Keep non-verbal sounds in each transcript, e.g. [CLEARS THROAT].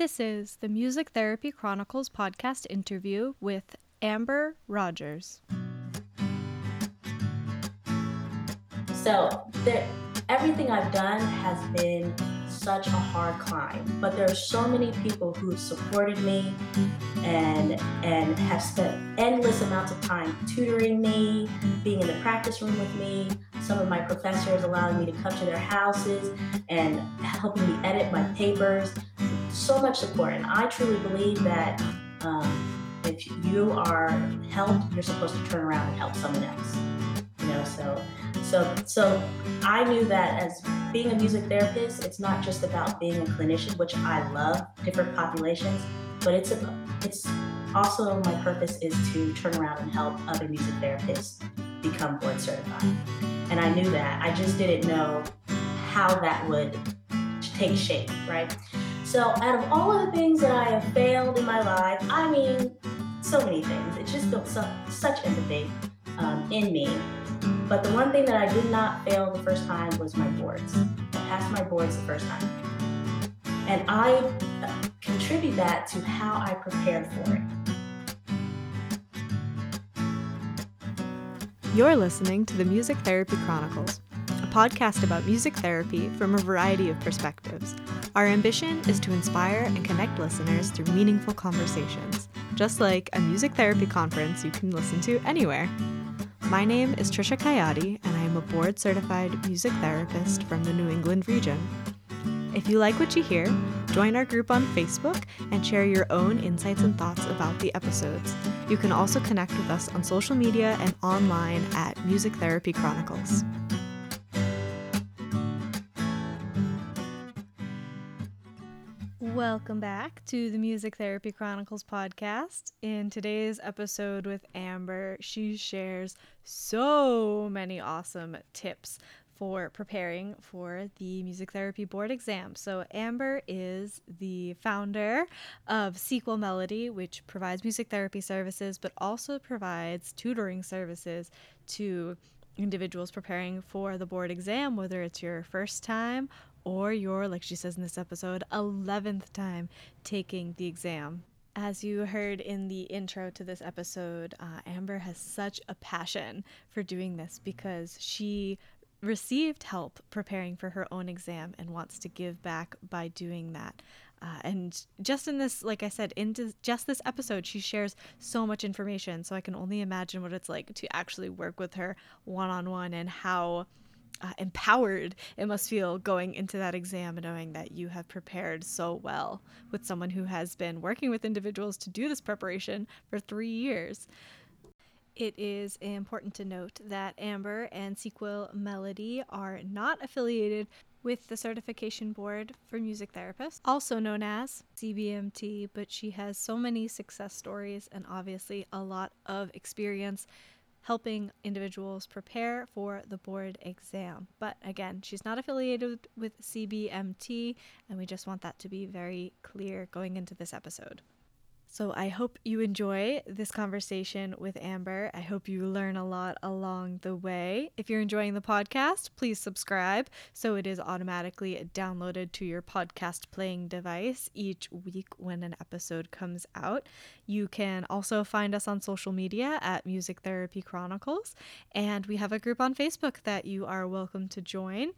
This is the Music Therapy Chronicles podcast interview with Amber Rogers. So, everything I've done has been such a hard climb, but there are so many people who have supported me and and have spent endless amounts of time tutoring me, being in the practice room with me. Some of my professors allowing me to come to their houses and helping me edit my papers so much support. And I truly believe that um, if you are helped, you're supposed to turn around and help someone else. You know, so so so I knew that as being a music therapist, it's not just about being a clinician, which I love, different populations, but it's a it's also my purpose is to turn around and help other music therapists become board certified. And I knew that. I just didn't know how that would take shape, right? So, out of all of the things that I have failed in my life, I mean, so many things. It just built such empathy um, in me. But the one thing that I did not fail the first time was my boards. I passed my boards the first time. And I uh, contribute that to how I prepared for it. You're listening to the Music Therapy Chronicles, a podcast about music therapy from a variety of perspectives. Our ambition is to inspire and connect listeners through meaningful conversations, just like a music therapy conference you can listen to anywhere. My name is Trisha Coyote, and I am a board certified music therapist from the New England region. If you like what you hear, join our group on Facebook and share your own insights and thoughts about the episodes. You can also connect with us on social media and online at Music Therapy Chronicles. Welcome back to the Music Therapy Chronicles podcast. In today's episode with Amber, she shares so many awesome tips for preparing for the music therapy board exam. So, Amber is the founder of Sequel Melody, which provides music therapy services but also provides tutoring services to individuals preparing for the board exam, whether it's your first time or your, like she says in this episode, 11th time taking the exam. As you heard in the intro to this episode, uh, Amber has such a passion for doing this because she received help preparing for her own exam and wants to give back by doing that. Uh, and just in this, like I said, into just this episode, she shares so much information. So I can only imagine what it's like to actually work with her one on one and how uh, empowered it must feel going into that exam and knowing that you have prepared so well with someone who has been working with individuals to do this preparation for three years. It is important to note that Amber and Sequel Melody are not affiliated with the Certification Board for Music Therapists, also known as CBMT, but she has so many success stories and obviously a lot of experience helping individuals prepare for the board exam. But again, she's not affiliated with CBMT, and we just want that to be very clear going into this episode. So I hope you enjoy this conversation with Amber. I hope you learn a lot along the way. If you're enjoying the podcast, please subscribe so it is automatically downloaded to your podcast playing device each week when an episode comes out. You can also find us on social media at Music Therapy Chronicles, and we have a group on Facebook that you are welcome to join.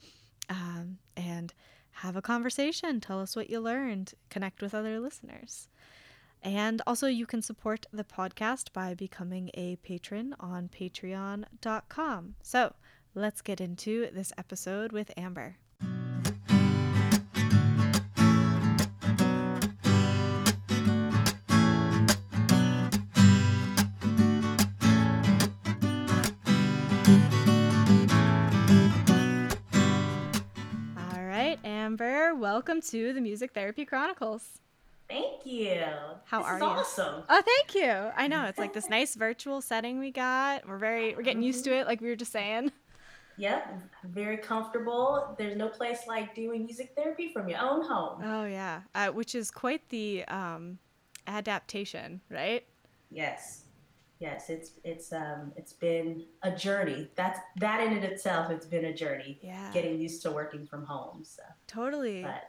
Um, and have a conversation. Tell us what you learned. Connect with other listeners. And also, you can support the podcast by becoming a patron on patreon.com. So, let's get into this episode with Amber. All right, Amber, welcome to the Music Therapy Chronicles. Thank you. How this are you? Awesome. Oh, thank you. I know it's like this nice virtual setting we got. We're very we're getting used to it, like we were just saying. Yep, very comfortable. There's no place like doing music therapy from your own home. Oh yeah, uh, which is quite the um, adaptation, right? Yes, yes. It's it's um it's been a journey. That's that in it itself. It's been a journey. Yeah. Getting used to working from home. So, Totally. but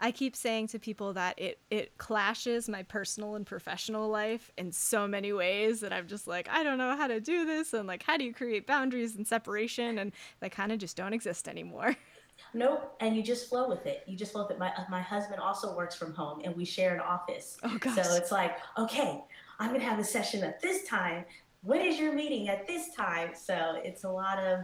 I keep saying to people that it it clashes my personal and professional life in so many ways that I'm just like I don't know how to do this and like how do you create boundaries and separation and they kind of just don't exist anymore. [LAUGHS] Nope, and you just flow with it. You just flow with it. My uh, my husband also works from home, and we share an office. Oh gosh. So it's like, okay, I'm gonna have a session at this time. When is your meeting at this time? So it's a lot of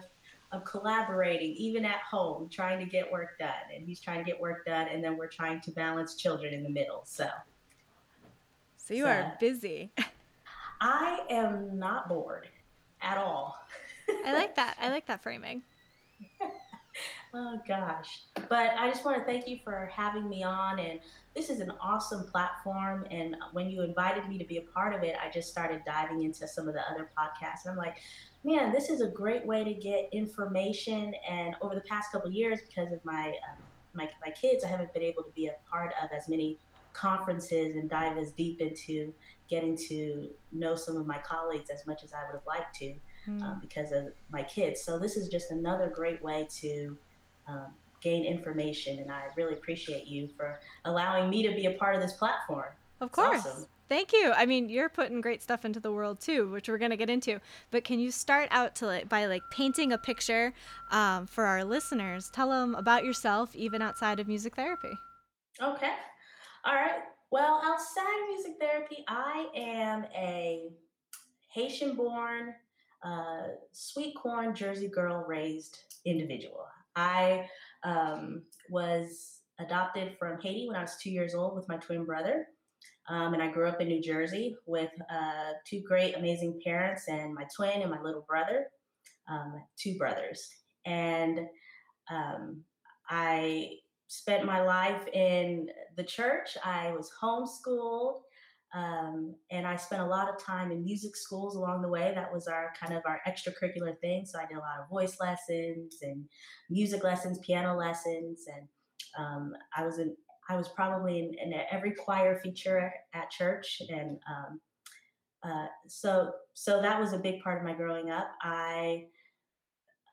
of collaborating, even at home, trying to get work done. And he's trying to get work done, and then we're trying to balance children in the middle. So, so you so, are busy. [LAUGHS] I am not bored at all. I like that. I like that framing. [LAUGHS] oh gosh. But I just want to thank you for having me on and this is an awesome platform and when you invited me to be a part of it, I just started diving into some of the other podcasts and I'm like, man, this is a great way to get information. And over the past couple years, because of my, um, my my kids, I haven't been able to be a part of as many conferences and dive as deep into getting to know some of my colleagues as much as I would have liked to mm. um, because of my kids. So this is just another great way to um, gain information, and I really appreciate you for allowing me to be a part of this platform. Of course. Awesome. Thank you. I mean, you're putting great stuff into the world too, which we're gonna get into. But can you start out to like, by like painting a picture um, for our listeners? Tell them about yourself, even outside of music therapy. Okay. All right. Well, outside of music therapy, I am a Haitian-born, uh, sweet corn Jersey girl raised individual. I um, was adopted from Haiti when I was two years old with my twin brother. Um, and I grew up in New Jersey with uh, two great, amazing parents and my twin and my little brother, um, two brothers. And um, I spent my life in the church. I was homeschooled. Um, and I spent a lot of time in music schools along the way. That was our kind of our extracurricular thing. So I did a lot of voice lessons and music lessons, piano lessons, and um, I was in I was probably in, in every choir feature at church, and um, uh, so so that was a big part of my growing up. I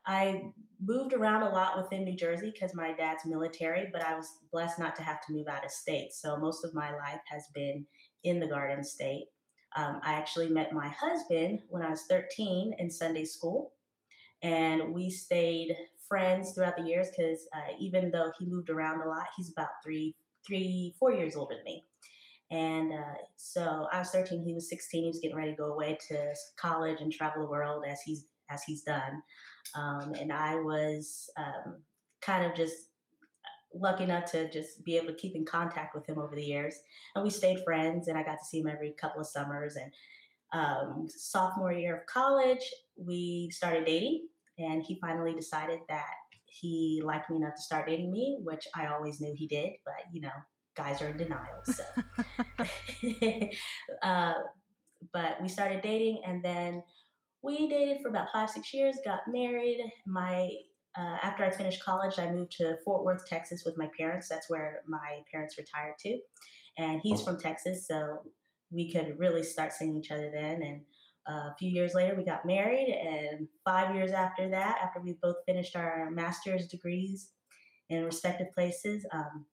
I moved around a lot within New Jersey because my dad's military, but I was blessed not to have to move out of state. So most of my life has been in the Garden State. Um, I actually met my husband when I was 13 in Sunday school, and we stayed friends throughout the years because uh, even though he moved around a lot, he's about three, three, four years older than me. And uh, so I was 13, he was 16. He was getting ready to go away to college and travel the world as he's as he's done. Um, and I was um, kind of just lucky enough to just be able to keep in contact with him over the years. And we stayed friends, and I got to see him every couple of summers. And um, sophomore year of college, we started dating, and he finally decided that he liked me enough to start dating me, which I always knew he did, but you know, guys are in denial. So, [LAUGHS] [LAUGHS] uh, but we started dating, and then we dated for about five, six years. Got married. My uh, after I finished college, I moved to Fort Worth, Texas, with my parents. That's where my parents retired to, and he's oh. from Texas, so we could really start seeing each other then. And a few years later, we got married, and five years after that, after we both finished our master's degrees in respective places, um,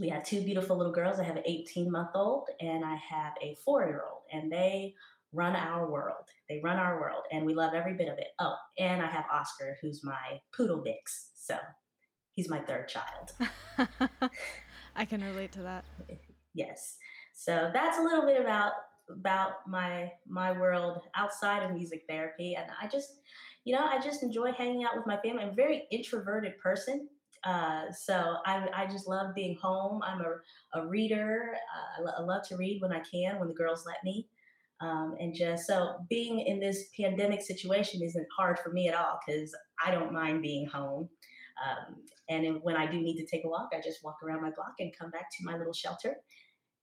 we had two beautiful little girls. I have an 18 month old and I have a four year old, and they run our world. They run our world, and we love every bit of it. Oh, and I have Oscar, who's my poodle mix. So he's my third child. [LAUGHS] I can relate to that. [LAUGHS] Yes. So that's a little bit about about my my world outside of music therapy. And i just you know i just enjoy hanging out with my family. I'm a very introverted person. Uh, so I, I just love being home. I'm a, a reader. Uh, I, lo- I love to read when i can when the girls let me. Um, and just so being in this pandemic situation isn't hard for me at all because i don't mind being home. Um, and when i do need to take a walk i just walk around my block and come back to my little shelter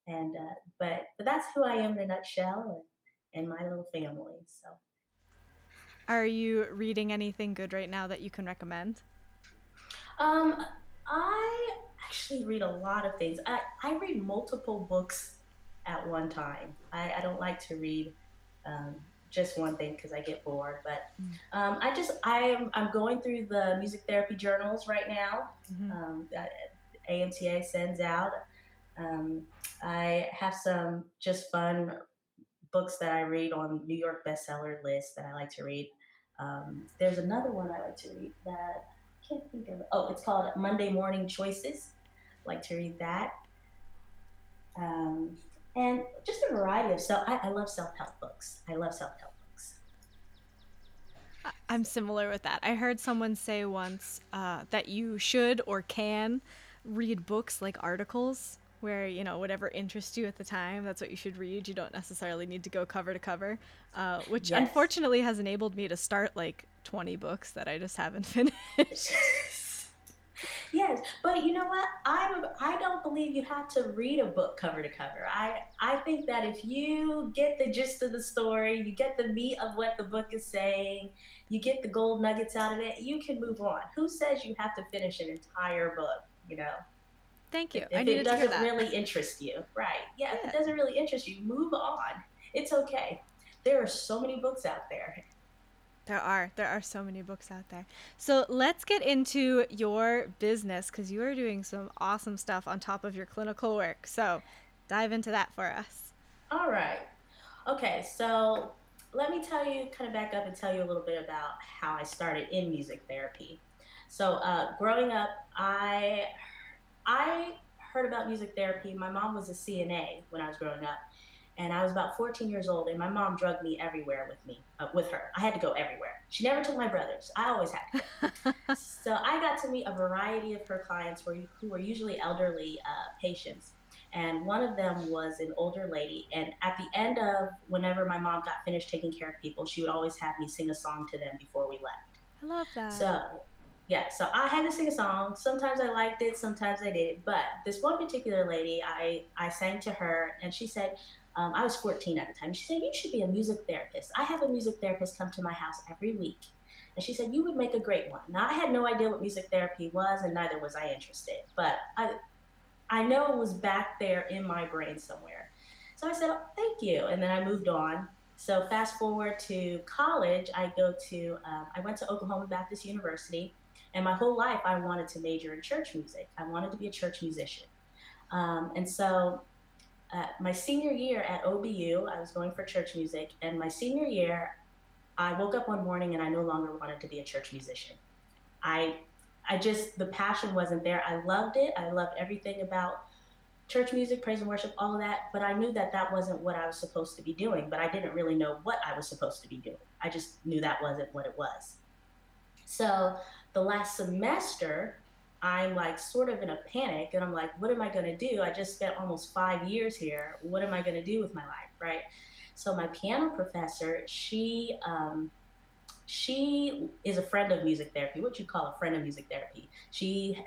and uh, but but that's who I am in a nutshell, and, and my little family. So, are you reading anything good right now that you can recommend? Um, I actually read a lot of things. I I read multiple books at one time. I, I don't like to read. Um, just one thing because I get bored. But mm. um, I just I am I'm going through the music therapy journals right now. Mm-hmm. Um, AMTA sends out. Um, I have some just fun books that I read on New York bestseller list that I like to read. Um, there's another one I like to read that I can't think of. Oh, it's called Monday Morning Choices. I like to read that. Um, and just a variety of self. I, I love self help books. I love self help books. I'm similar with that. I heard someone say once uh, that you should or can read books like articles where you know whatever interests you at the time that's what you should read. You don't necessarily need to go cover to cover uh, which yes. unfortunately has enabled me to start like 20 books that i just haven't [LAUGHS] finished. [LAUGHS] Yes but you know what? I don't i don't believe you have to read a book cover to cover. I i think that if you get the gist of the story you get the meat of what the book is saying you get the gold nuggets out of it you can move on. Who says you have to finish an entire book you know Thank you. If, it doesn't really interest you, right? Yeah, yeah, if it doesn't really interest you, move on. It's okay. There are so many books out there. There are. There are so many books out there. So let's get into your business because you are doing some awesome stuff on top of your clinical work. So dive into that for us. All right. Okay. So let me tell you, kind of back up and tell you a little bit about how I started in music therapy. So uh, growing up, I I heard about music therapy. My mom was a CNA when I was growing up, and I was about 14 years old, and my mom drugged me everywhere with me, uh, with her. I had to go everywhere. She never took my brothers. I always had to. [LAUGHS] so I got to meet a variety of her clients who were usually elderly uh, patients. And one of them was an older lady. And at the end of whenever my mom got finished taking care of people, she would always have me sing a song to them before we left. I love that. So yeah, so I had to sing a song. Sometimes I liked it, sometimes I didn't. But this one particular lady, I, I sang to her, and she said, um, I was 14 at the time. She said, You should be a music therapist. I have a music therapist come to my house every week. And she said, You would make a great one. Now, I had no idea what music therapy was, and neither was I interested. But I, I know it was back there in my brain somewhere. So I said, oh, Thank you. And then I moved on. So fast forward to college, I go to, um, I went to Oklahoma Baptist University and my whole life, I wanted to major in church music. I wanted to be a church musician. Um, and so, uh, my senior year at OBU, I was going for church music. And my senior year, I woke up one morning and I no longer wanted to be a church musician. I, I just, the passion wasn't there. I loved it. I loved everything about church music, praise and worship, all of that. But I knew that that wasn't what I was supposed to be doing. But I didn't really know what I was supposed to be doing. I just knew that wasn't what it was. So the last semester, I'm like sort of in a panic and I'm like, what am I going to do? I just spent almost five years here. What am I going to do with my life? Right. So my piano professor, she, um, she is a friend of music therapy, what you call a friend of music therapy. She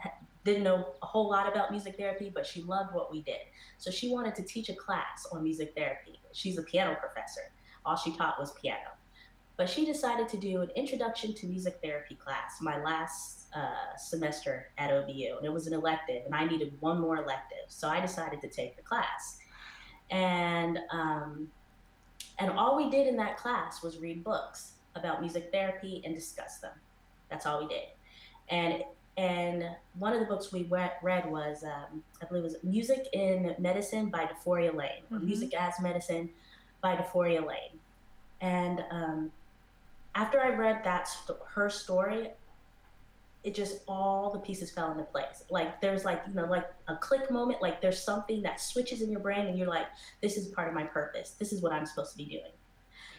didn't know a whole lot about music therapy, but she loved what we did. So she wanted to teach a class on music therapy. She's a piano professor. All she taught was piano. But she decided to do an introduction to music therapy class my last uh, semester at OBU. And it was an elective, and I needed one more elective. So I decided to take the class. And, um, and all we did in that class was read books about music therapy and discuss them. That's all we did. And and one of the books we read was, um, I believe, it was Music in Medicine by DeForia Lane, mm-hmm. Music as Medicine by DeForia Lane. And um, after I read that st- her story, it just all the pieces fell into place. Like there's like you know like a click moment. Like there's something that switches in your brain, and you're like, this is part of my purpose. This is what I'm supposed to be doing.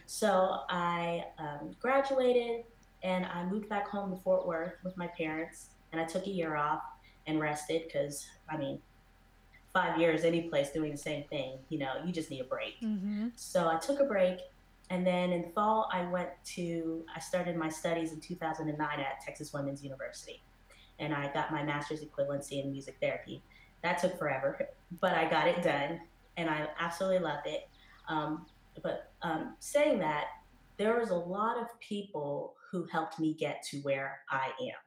So I um, graduated and I moved back home to Fort Worth with my parents, and I took a year off and rested because I mean, five years any place doing the same thing, you know, you just need a break. Mm-hmm. So I took a break and then in fall, I went to, I started my studies in 2009 at Texas Women's University. And I got my master's equivalency in music therapy. That took forever, but I got it done and I absolutely loved it. Um, but um, saying that, there was a lot of people who helped me get to where I am.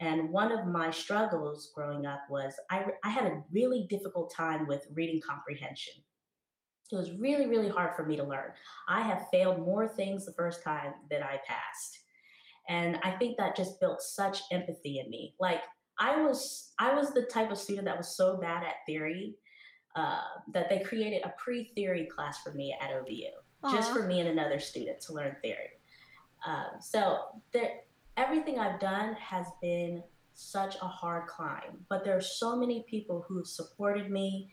And one of my struggles growing up was I, I had a really difficult time with reading comprehension. It was really, really hard for me to learn. I have failed more things the first time than I passed. And I think that just built such empathy in me. Like, I was I was the type of student that was so bad at theory uh, that they created a pre-theory class for me at OBU, Aww. just for me and another student to learn theory. Um, so there, everything I've done has been such a hard climb, but there are so many people who supported me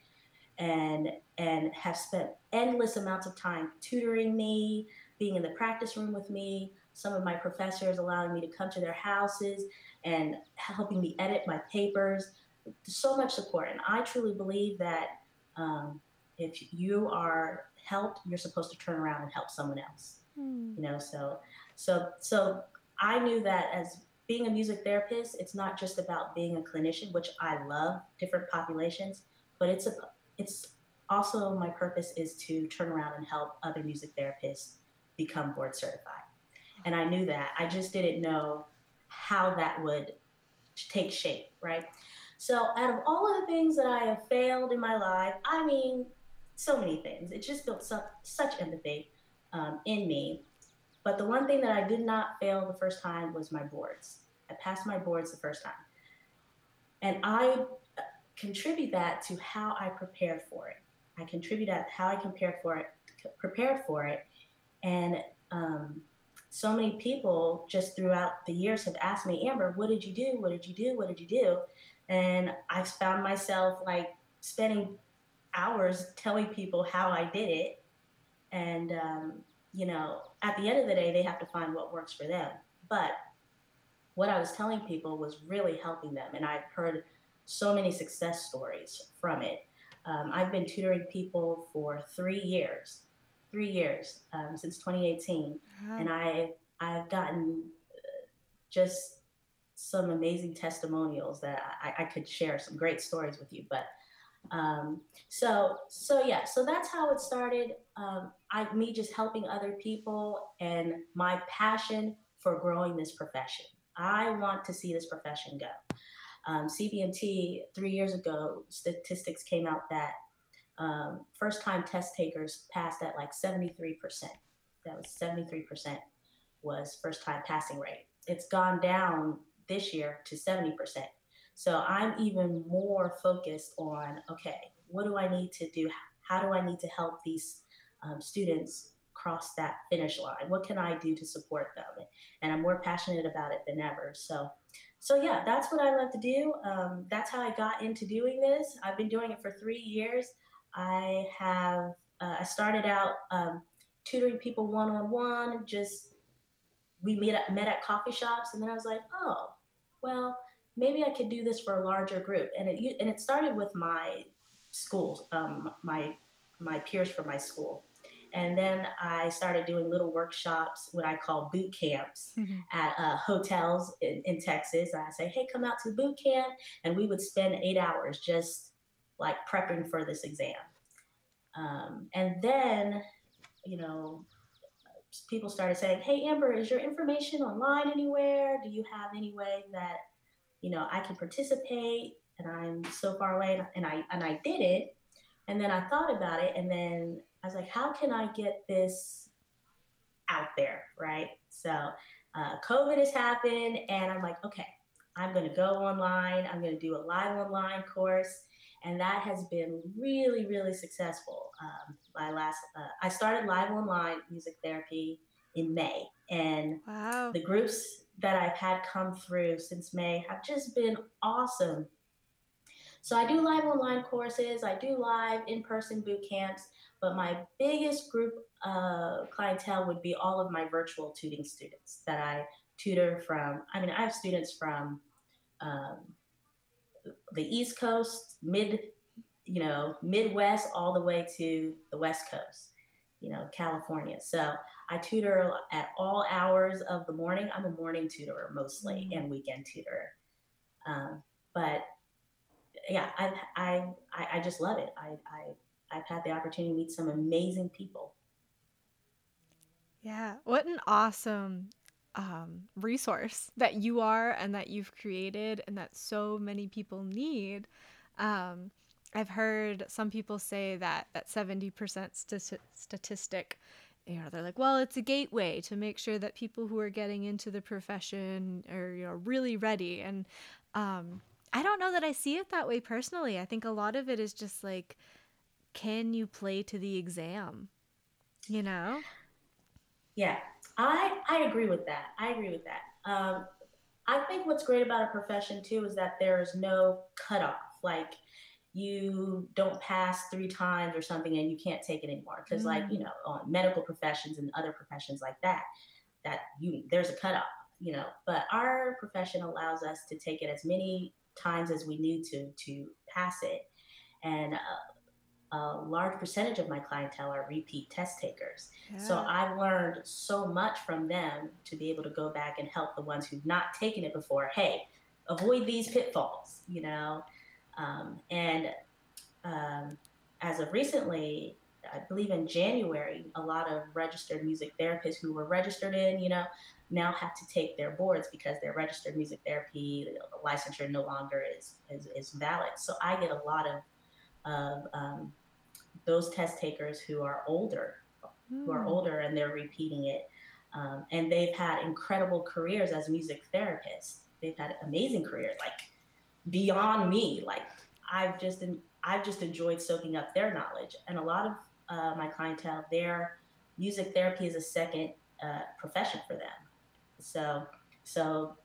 and and have spent endless amounts of time tutoring me, being in the practice room with me, some of my professors allowing me to come to their houses and helping me edit my papers. So much support. And I truly believe that um, if you are helped, you're supposed to turn around and help someone else. Mm. You know, so so so I knew that as being a music therapist, it's not just about being a clinician, which I love different populations, but it's a it's also my purpose is to turn around and help other music therapists become board certified. And I knew that. I just didn't know how that would take shape, right? So, out of all of the things that I have failed in my life, I mean, so many things. It just built such, such empathy um, in me. But the one thing that I did not fail the first time was my boards. I passed my boards the first time. And I contribute that to how I prepare for it. I contribute that how I prepare for it, prepared for it, and um, so many people just throughout the years have asked me, Amber, what did you do? What did you do? What did you do? And I found myself like spending hours telling people how I did it. And, um, you know, at the end of the day, they have to find what works for them. But what I was telling people was really helping them. And I've heard so many success stories from it. Um, I've been tutoring people for three years three years um, since 2018, wow. and I I've gotten uh, just some amazing testimonials that I, I, could share some great stories with you. But um, so so yeah, so that's how it started. Um, I me just helping other people and my passion for growing this profession. I want to see this profession go. Um, CBMT three years ago, statistics came out that um, first time test takers passed at like 73%. That was 73% was first time passing rate. It's gone down this year to 70%. So I'm even more focused on okay, what do I need to do? How do I need to help these um, students cross that finish line? What can I do to support them? And I'm more passionate about it than ever. So, so yeah, that's what I love to do. Um, that's how I got into doing this. I've been doing it for three years. I have uh, I started out um, tutoring people one on one. Just we met at, met at coffee shops, and then I was like, oh, well, maybe I could do this for a larger group. And it and it started with my school, um, my my peers from my school. And then I started doing little workshops, what I call boot camps mm-hmm. at uh, hotels in, in Texas. And I say, hey, come out to boot camp. And we would spend eight hours just like prepping for this exam. Um, and then, you know, people started saying, Hey, Amber, is your information online anywhere? Do you have any way that, you know, I can participate? And I'm so far away. And I, and I did it. And then I thought about it. And then I was like, how can I get this out there? Right. So uh, COVID has happened. And I'm like, okay, I'm going to go online. I'm going to do a live online course and that has been really really successful um, my last uh, i started live online music therapy in may and wow. the groups that i've had come through since may have just been awesome so i do live online courses i do live in-person boot camps but my biggest group uh, clientele would be all of my virtual tutoring students that i tutor from i mean i have students from um, the East Coast, mid, you know, Midwest, all the way to the West Coast, you know, California. So I tutor at all hours of the morning. I'm a morning tutor mostly mm-hmm. and weekend tutor. Um, but yeah, I, I, I just love it. I, I, I've had the opportunity to meet some amazing people. Yeah, what an awesome um, resource that you are and that you've created and that so many people need. Um, I've heard some people say that that 70% st- statistic, you know, they're like, well, it's a gateway to make sure that people who are getting into the profession are, you know, really ready. And um, I don't know that I see it that way personally. I think a lot of it is just like, can you play to the exam? You know? Yeah, I I agree with that. I agree with that. Um, I think what's great about a profession too is that there's no cutoff. Like you don't pass three times or something and you can't take it anymore. Because mm. like you know, on medical professions and other professions like that, that you there's a cutoff. You know, but our profession allows us to take it as many times as we need to to pass it. And uh, a large percentage of my clientele are repeat test takers. Yeah. So I've learned so much from them to be able to go back and help the ones who've not taken it before. Hey, avoid these pitfalls, you know. Um, and um, as of recently, I believe in January, a lot of registered music therapists who were registered in, you know, now have to take their boards because their registered music therapy licensure no longer is, is, is valid. So I get a lot of of um, those test takers who are older, mm. who are hmm. older and they're repeating it. Um, and they've had incredible careers as music therapists. They've had amazing careers, like beyond me. Like I've just I've just enjoyed soaking up their knowledge. And a lot of uh, my clientele, their music therapy is a second uh, profession for them. So so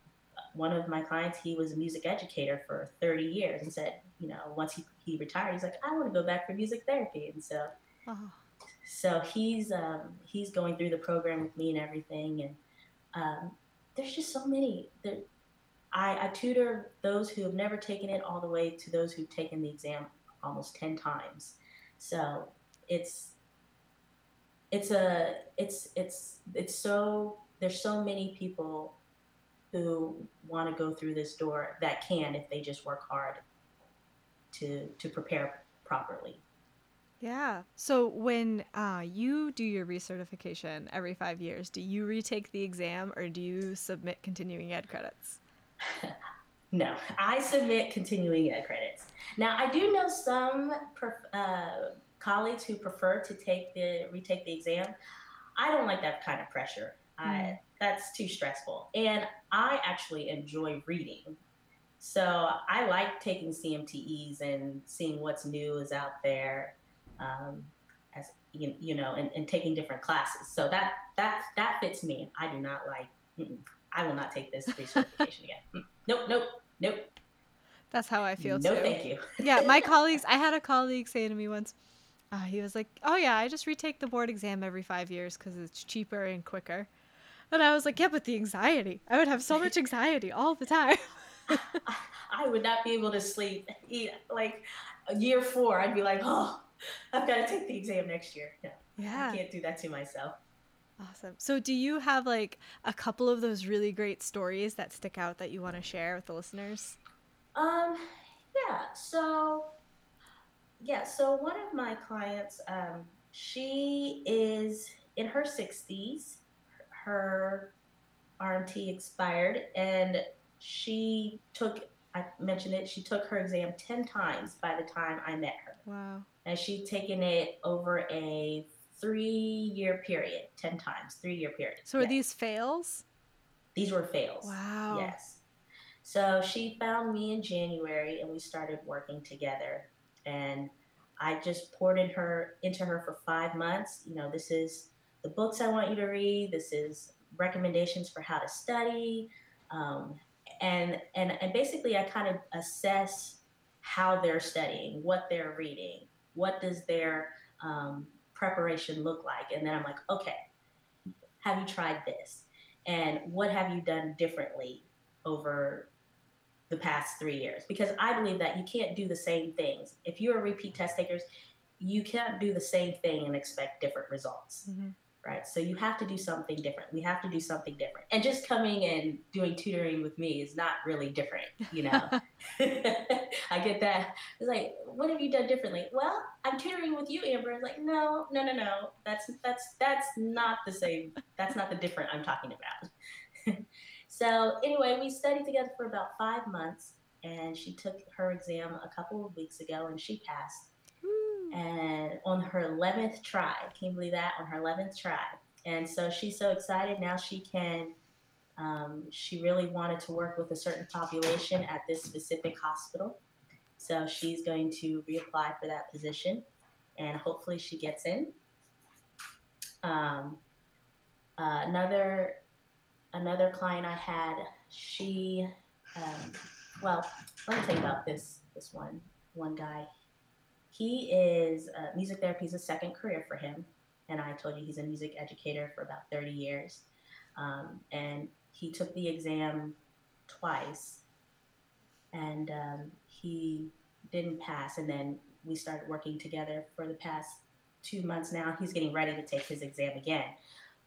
one of my clients, he was a music educator for 30 years and said, you know, once he, he retired, he's like, I want to go back for music therapy. And so, oh. so he's, um, he's going through the program with me and everything. And, um, there's just so many that I, I tutor those who have never taken it all the way to those who've taken the exam almost 10 times. So it's, it's a, it's, it's, it's so, there's so many people who want to go through this door that can if they just work hard to to prepare properly. Yeah. So when uh, you do your recertification every five years, do you retake the exam or do you submit continuing ed credits? [LAUGHS] no, I submit continuing ed credits. Now I do know some uh, colleagues who prefer to take the retake the exam. I don't like that kind of pressure. Mm. I, that's too stressful. And I actually enjoy reading. So I like taking CMTEs and seeing what's new is out there, um, as you, you know, and, and, taking different classes. So that that that fits me. I do not like. I will not take this recertification [LAUGHS] again. Nope, nope, nope. That's how I feel no, too. No, thank you. [LAUGHS] yeah, my colleagues. I had a colleague say to me once. Uh, he was like, "Oh yeah, I just retake the board exam every five years because it's cheaper and quicker." And I was like, "Yeah, but the anxiety. I would have so much [LAUGHS] anxiety all the time." I would not be able to sleep. Like year four, I'd be like, oh, I've got to take the exam next year. No, yeah. I can't do that to myself. Awesome. So, do you have like a couple of those really great stories that stick out that you want to share with the listeners? Um, yeah. So, yeah. So, one of my clients, um, she is in her 60s. Her RMT expired, and she took I mentioned it, she took her exam 10 times by the time I met her. Wow. And she'd taken it over a three year period, 10 times, three year period. So are these fails? These were fails. Wow. Yes. So she found me in January and we started working together. And I just poured in her into her for five months. You know, this is the books I want you to read. This is recommendations for how to study, um, and and and basically I kind of assess how they're studying, what they're reading, what does their um, preparation look like, and then I'm like, okay, have you tried this, and what have you done differently over the past three years? Because I believe that you can't do the same things. If you're a repeat test takers, you can't do the same thing and expect different results. Mm-hmm right? So you have to do something different. We have to do something different. And just coming and doing tutoring with me is not really different, you know. [LAUGHS] [LAUGHS] I get that. It's like, what have you done differently? Well, I'm tutoring with you, Amber. It's like, no, no, no, no. That's that's that's not the same. That's not the different I'm talking about. [LAUGHS] so anyway, we studied together for about five months, and she took her exam a couple of weeks ago, and she passed and on her 11th try. Can you believe that? On her 11th try. And so she's so excited now she can Um, she really wanted to work with a certain population at this specific hospital. So she's going to reapply for that position and hopefully she gets in. Um, uh, another another client I had, she, um, well, let me tell you about this this one one guy. He is uh, music therapy is a second career for him, and I told you he's a music educator for about thirty years, um, and he took the exam twice, and um, he didn't pass, and then we started working together for the past two months now. He's getting ready to take his exam again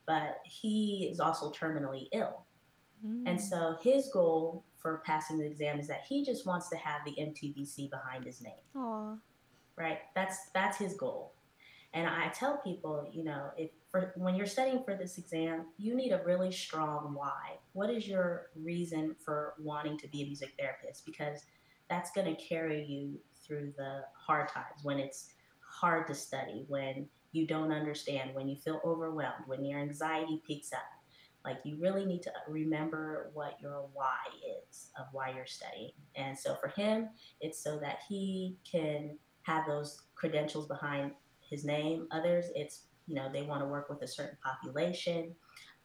but he is also terminally ill. Mm. And so his goal for passing the exam is that he just wants to have the MT-BC behind his name. Aww. Right? That's that's his goal. And I tell people, you know, if for, when you're studying for this exam, you need a really strong why. What is your reason for wanting to be a music therapist? Because that's going to carry you through the hard times when it's hard to study, when you don't understand, when you feel overwhelmed, when your anxiety peaks up. Like you really need to remember what your why is of why you're studying. And so for him, it's so that he can have those credentials behind his name. Others, it's, you know, they want to work with a certain population.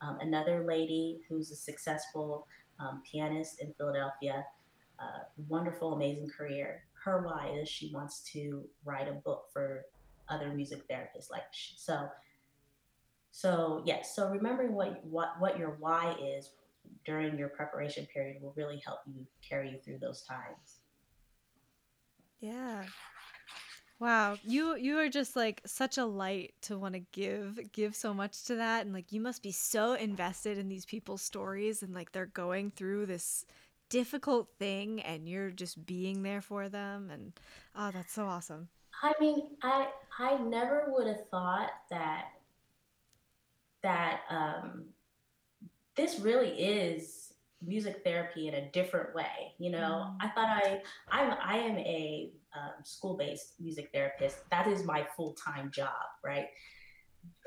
Um, another lady who's a successful um, pianist in Philadelphia, uh, wonderful, amazing career. Her why is she wants to write a book for other music therapists like so so yes so remembering what what what your why is during your preparation period will really help you carry you through those times yeah wow you you are just like such a light to want to give give so much to that and like you must be so invested in these people's stories and like they're going through this difficult thing and you're just being there for them and oh that's so awesome I mean, I I never would have thought that that um, this really is music therapy in a different way. You know, mm. I thought I I'm I am a um, school based music therapist. That is my full time job, right?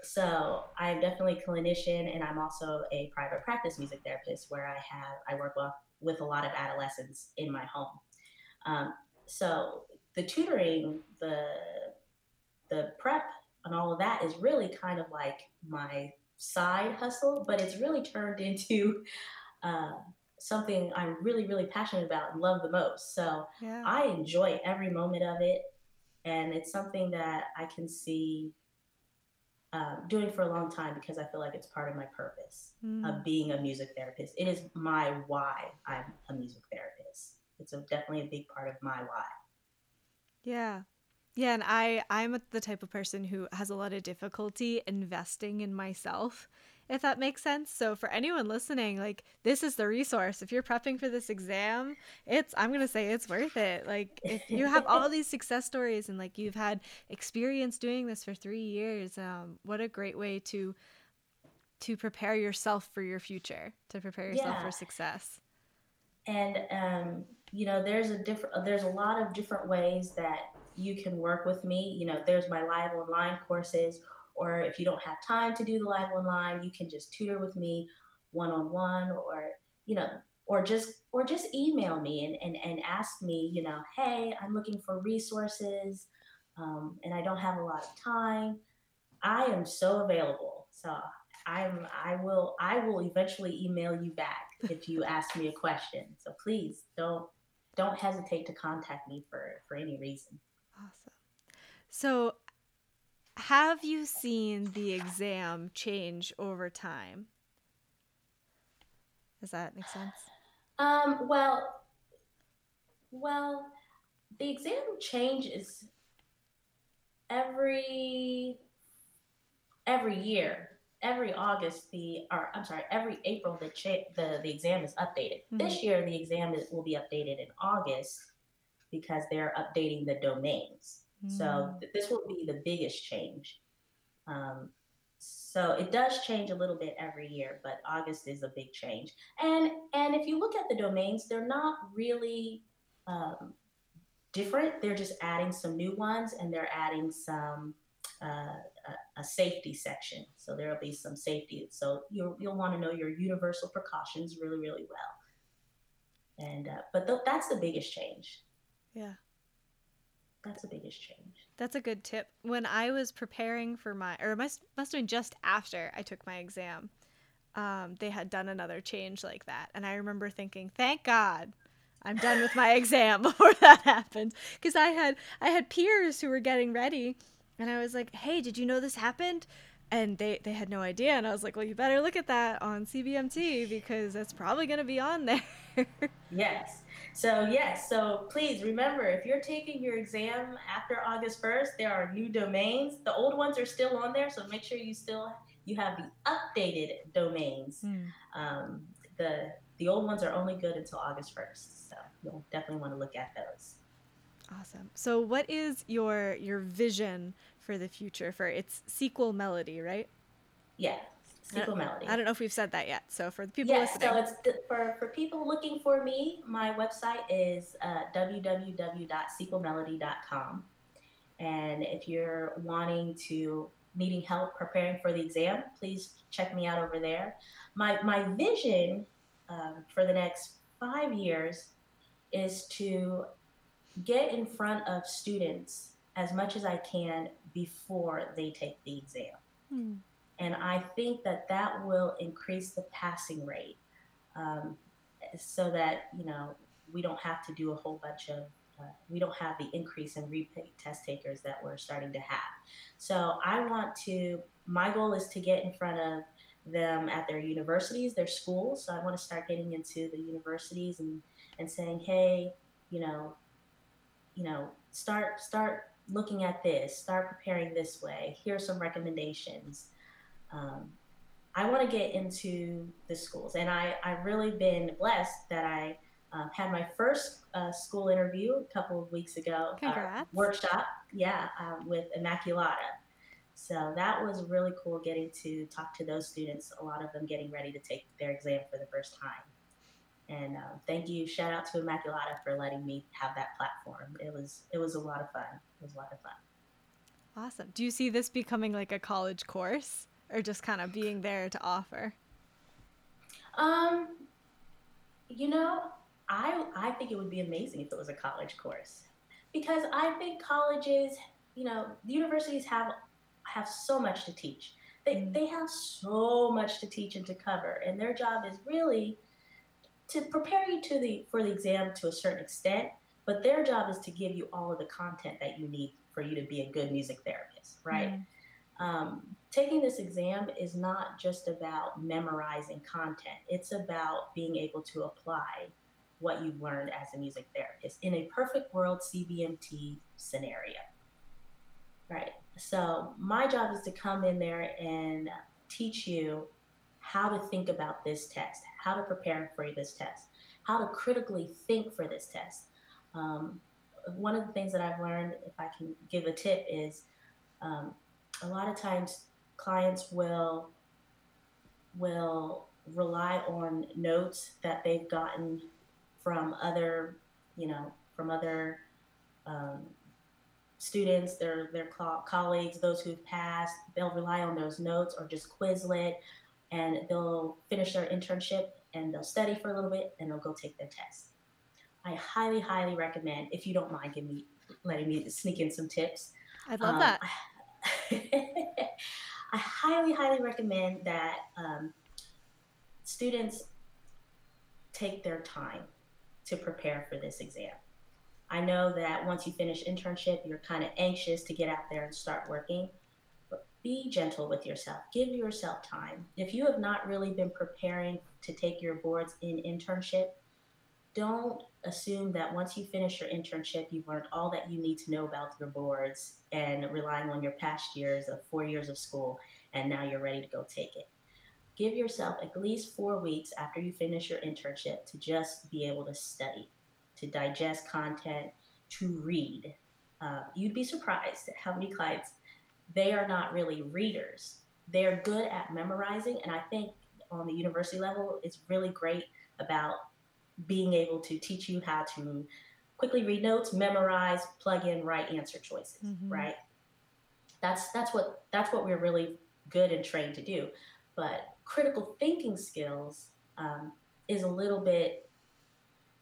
So I'm definitely a clinician, and I'm also a private practice music therapist where I have I work with, with a lot of adolescents in my home. Um, so the tutoring, the the prep and all of that is really kind of like my side hustle, but it's really turned [LAUGHS] into uh, something I'm really, really passionate about and love the most. So yeah. I enjoy every moment of it. And it's something that I can see um, doing for a long time because I feel like it's part of my purpose mm. of being a music therapist. It is my why I'm a music therapist. It's a, definitely a big part of my why. Yeah. Yeah, and I I'm the type of person who has a lot of difficulty investing in myself, if that makes sense. So for anyone listening, like this is the resource. If you're prepping for this exam, it's I'm going to say it's worth it. Like if you have all [LAUGHS] these success stories and like you've had experience doing this for 3 years, um what a great way to to prepare yourself for your future, to prepare yourself yeah. for success. And um you know there's a different there's a lot of different ways that you can work with me you know there's my live online courses or if you don't have time to do the live online you can just tutor with me one-on-one or you know or just or just email me and, and, and ask me you know hey i'm looking for resources um, and i don't have a lot of time i am so available so i'm i will i will eventually email you back if you [LAUGHS] ask me a question so please don't don't hesitate to contact me for for any reason. Awesome. So, have you seen the exam change over time? Does that make sense? Um, well, well, the exam changes every every year every August the or I'm sorry, every April the cha- the the exam is updated. Mm-hmm. This year the exam is, will be updated in August because they're updating the domains. So mm. th- this will be the biggest change. Um, so it does change a little bit every year, but August is a big change. And and if you look at the domains, they're not really um, different. They're just adding some new ones and they're adding some uh, a, a, safety section. So there will be some safety. So you'll, you'll want to know your universal precautions really, really well. And, uh, but th- that's the biggest change. Yeah. That's the biggest change. That's a good tip. When I was preparing for my, or must, must have been just after I took my exam, um, they had done another change like that. And I remember thinking, thank God I'm done with my exam [LAUGHS] before that happened. Because I had I had peers who were getting ready and I was like, hey, did you know this happened? And they, they had no idea. And I was like, well, you better look at that on CBMT because that's probably going to be on there. [LAUGHS] yes. So, yes. So, please remember if you're taking your exam after August 1st, there are new domains. The old ones are still on there. So, make sure you still you have the updated domains. Mm. Um, the the old ones are only good until August 1st. So, you'll definitely want to look at those. Awesome. So what is your your vision for the future for its sequel melody, right? Yeah. Sequel melody. I don't know if we've said that yet. So for the people yeah, listening. so it's for for people looking for me, my website is uh, www.sequelmelody.com. And if you're wanting to needing help preparing for the exam, please check me out over there. My my vision um, for the next five years is to get in front of students as much as I can before they take the exam. Hmm. And I think that that will increase the passing rate um, so that, you know, we don't have to do a whole bunch of, uh, we don't have the increase in repeat test takers that we're starting to have. So I want to, my goal is to get in front of them at their universities, their schools. So I want to start getting into the universities and, and saying, hey, you know, you know, start start looking at this, start preparing this way. Here are some recommendations. Um, I want to get into the schools, and I I've really been blessed that I um, had my first uh, school interview a couple of weeks ago. Uh, Congrats. Uh, workshop, yeah, um, with Immaculata. So that was really cool getting to talk to those students. A lot of them getting ready to take their exam for the first time. And uh, thank you, shout out to Immaculata for letting me have that platform. It was it was a lot of fun. It was a lot of fun. Awesome. Do you see this becoming like a college course, or just kind of being there to offer? Um, you know, I I think it would be amazing if it was a college course, because I think colleges, you know, universities have have so much to teach. They, mm. they have so much to teach and to cover, and their job is really to prepare you to the for the exam to a certain extent, but their job is to give you all of the content that you need for you to be a good music therapist, right? Mm. Um, taking this exam is not just about memorizing content; it's about being able to apply what you've learned as a music therapist in a perfect world CBMT scenario. Right. So my job is to come in there and teach you how to think about this test, how to prepare for this test, how to critically think for this test. Um, one of the things that I've learned, if I can give a tip, is um, a lot of times clients will will rely on notes that they've gotten from other, you know, from other um, students, their their colleagues, those who've passed. They'll rely on those notes or just Quizlet and they'll finish their internship and they'll study for a little bit and they'll go take their test. I highly, highly recommend, if you don't mind giving me letting me sneak in some tips. I love um, that. [LAUGHS] I highly, highly recommend that um, students take their time to prepare for this exam. I know that once you finish internship, you're kind of anxious to get out there and start working but be gentle with yourself. Give yourself time. If you have not really been preparing to take your boards in internship, don't assume that once you finish your internship, you've learned all that you need to know about your boards and relying on your past years of four years of school, and now you're ready to go take it. Give yourself at least four weeks after you finish your internship to just be able to study, to digest content, to read. Uh, you'd be surprised at how many clients they are not really readers. They're good at memorizing, and I think on the university level, it's really great about being able to teach you how to quickly read notes, memorize, plug in right answer choices, mm-hmm. right? That's that's what that's what we're really good and trained to do. But critical thinking skills um, is a little bit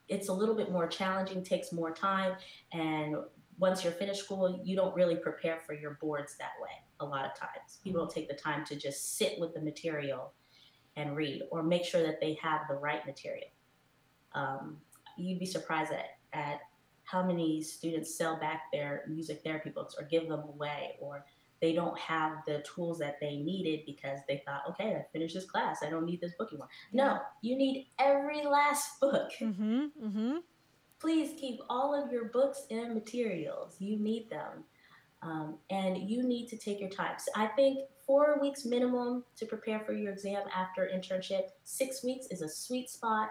it's a little bit more challenging, takes more time, and once you're finished school, you don't really prepare for your boards that way. A lot of times, people don't take the time to just sit with the material and read, or make sure that they have the right material. Um, you'd be surprised at, at how many students sell back their music therapy books or give them away or they don't have the tools that they needed because they thought, okay, I finished this class. I don't need this book anymore. No, you need every last book. Mm-hmm. Mm-hmm. Please keep all of your books and materials. You need them. Um, and you need to take your time. So I think four weeks minimum to prepare for your exam after internship. Six weeks is a sweet spot,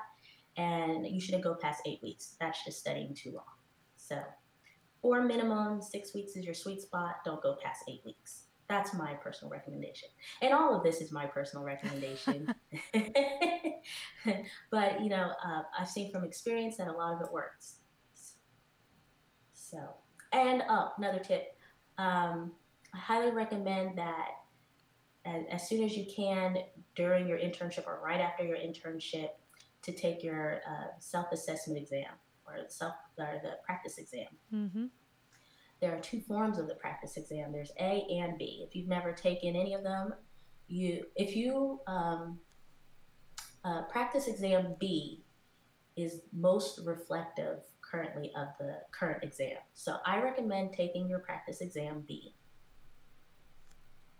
and you shouldn't go past eight weeks. That's just studying too long. So four minimum, six weeks is your sweet spot. Don't go past eight weeks. That's my personal recommendation. And all of this is my personal recommendation. [LAUGHS] [LAUGHS] but, you know, uh, I've seen from experience that a lot of it works. So, and oh, another tip um, I highly recommend that as, as, soon as you can during your internship or right after your internship to take your uh, self assessment exam or self or the practice exam. Mm-hmm. There are two forms of the practice exam. There's A and B. If you've never taken any of them, you if you um, uh, practice exam B is most reflective currently of the current exam. So I recommend taking your practice exam B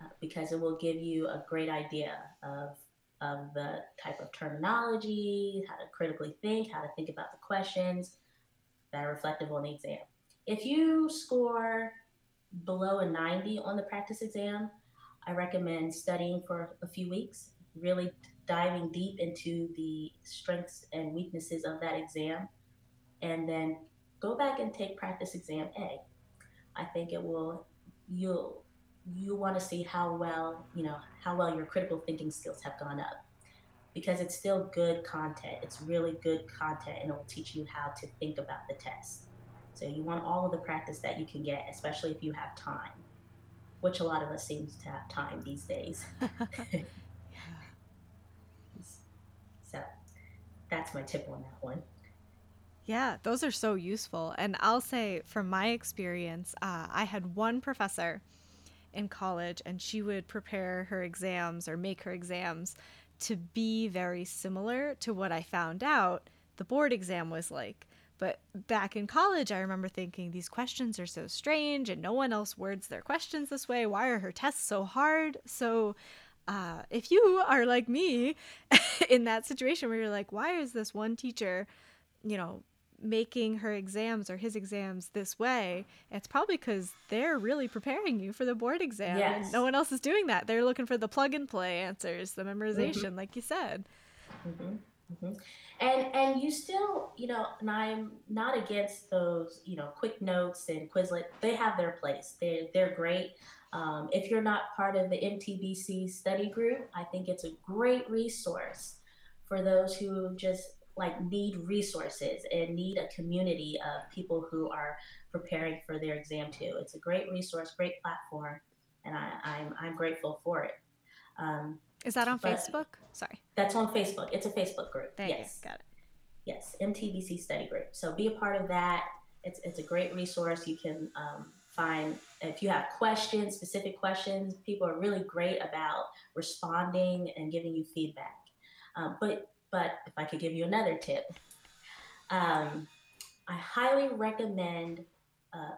uh, because it will give you a great idea of of the type of terminology, how to critically think, how to think about the questions that are reflective on the exam. If you score below a 90 on the practice exam, I recommend studying for a few weeks, really diving deep into the strengths and weaknesses of that exam, and then go back and take practice exam A. I think it will you'll you want to see how well, you know, how well your critical thinking skills have gone up. Because it's still good content. It's really good content and it will teach you how to think about the test. So you want all of the practice that you can get, especially if you have time, which a lot of us seems to have time these days. [LAUGHS] [LAUGHS] So that's my tip on that one. Yeah, those are so useful. And I'll say, from my experience, uh, I had one professor in college and she would prepare her exams or make her exams to be very similar to what I found out the board exam was like. But back in college, I remember thinking these questions are so strange and no one else words their questions this way. Why are her tests so hard? So, uh, if you are like me [LAUGHS] in that situation where you're like, why is this one teacher, you know, making her exams or his exams this way, it's probably because they're really preparing you for the board exam. Yes. And no one else is doing that. They're looking for the plug and play answers, the memorization, mm-hmm. like you said. Mm-hmm. Mm-hmm. And and you still, you know, and I'm not against those, you know, quick notes and Quizlet. They have their place. They're they're great. Um, if you're not part of the MT-BC study group, I think it's a great resource for those who just like need resources and need a community of people who are preparing for their exam too. It's a great resource, great platform, and I, am I'm, I'm grateful for it. Um, Is that on Facebook? Sorry. That's on Facebook. It's a Facebook group. Yes. Got it. Yes, MT-BC study group. So be a part of that. It's, it's a great resource. You can um, find if you have questions, specific questions. People are really great about responding and giving you feedback. Um, but but if I could give you another tip, um, I highly recommend uh,